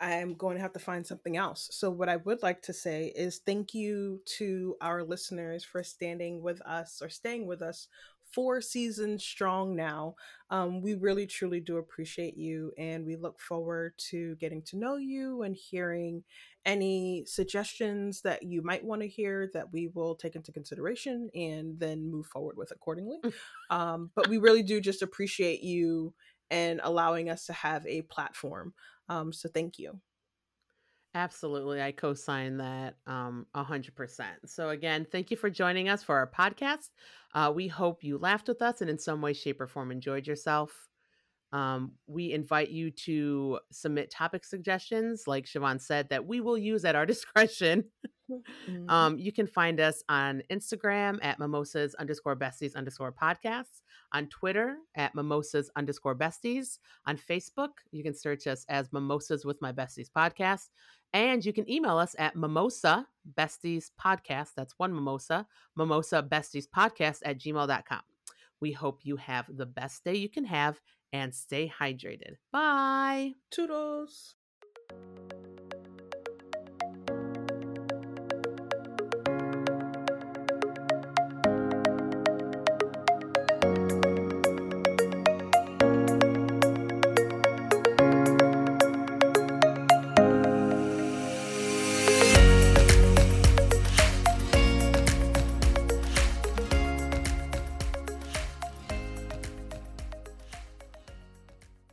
I'm going to have to find something else. So, what I would like to say is thank you to our listeners for standing with us or staying with us four seasons strong now. Um, we really, truly do appreciate you, and we look forward to getting to know you and hearing any suggestions that you might want to hear that we will take into consideration and then move forward with accordingly. um, but we really do just appreciate you and allowing us to have a platform. Um, so thank you. Absolutely. I co sign that um, 100%. So, again, thank you for joining us for our podcast. Uh, we hope you laughed with us and in some way, shape, or form enjoyed yourself. Um, we invite you to submit topic suggestions, like Siobhan said, that we will use at our discretion. Mm-hmm. Um, you can find us on Instagram at mimosas underscore besties underscore podcasts, on Twitter at mimosas underscore besties, on Facebook, you can search us as Mimosas with My Besties podcast. And you can email us at mimosa besties podcast. That's one mimosa, mimosa besties podcast at gmail.com. We hope you have the best day you can have and stay hydrated. Bye. Toodles.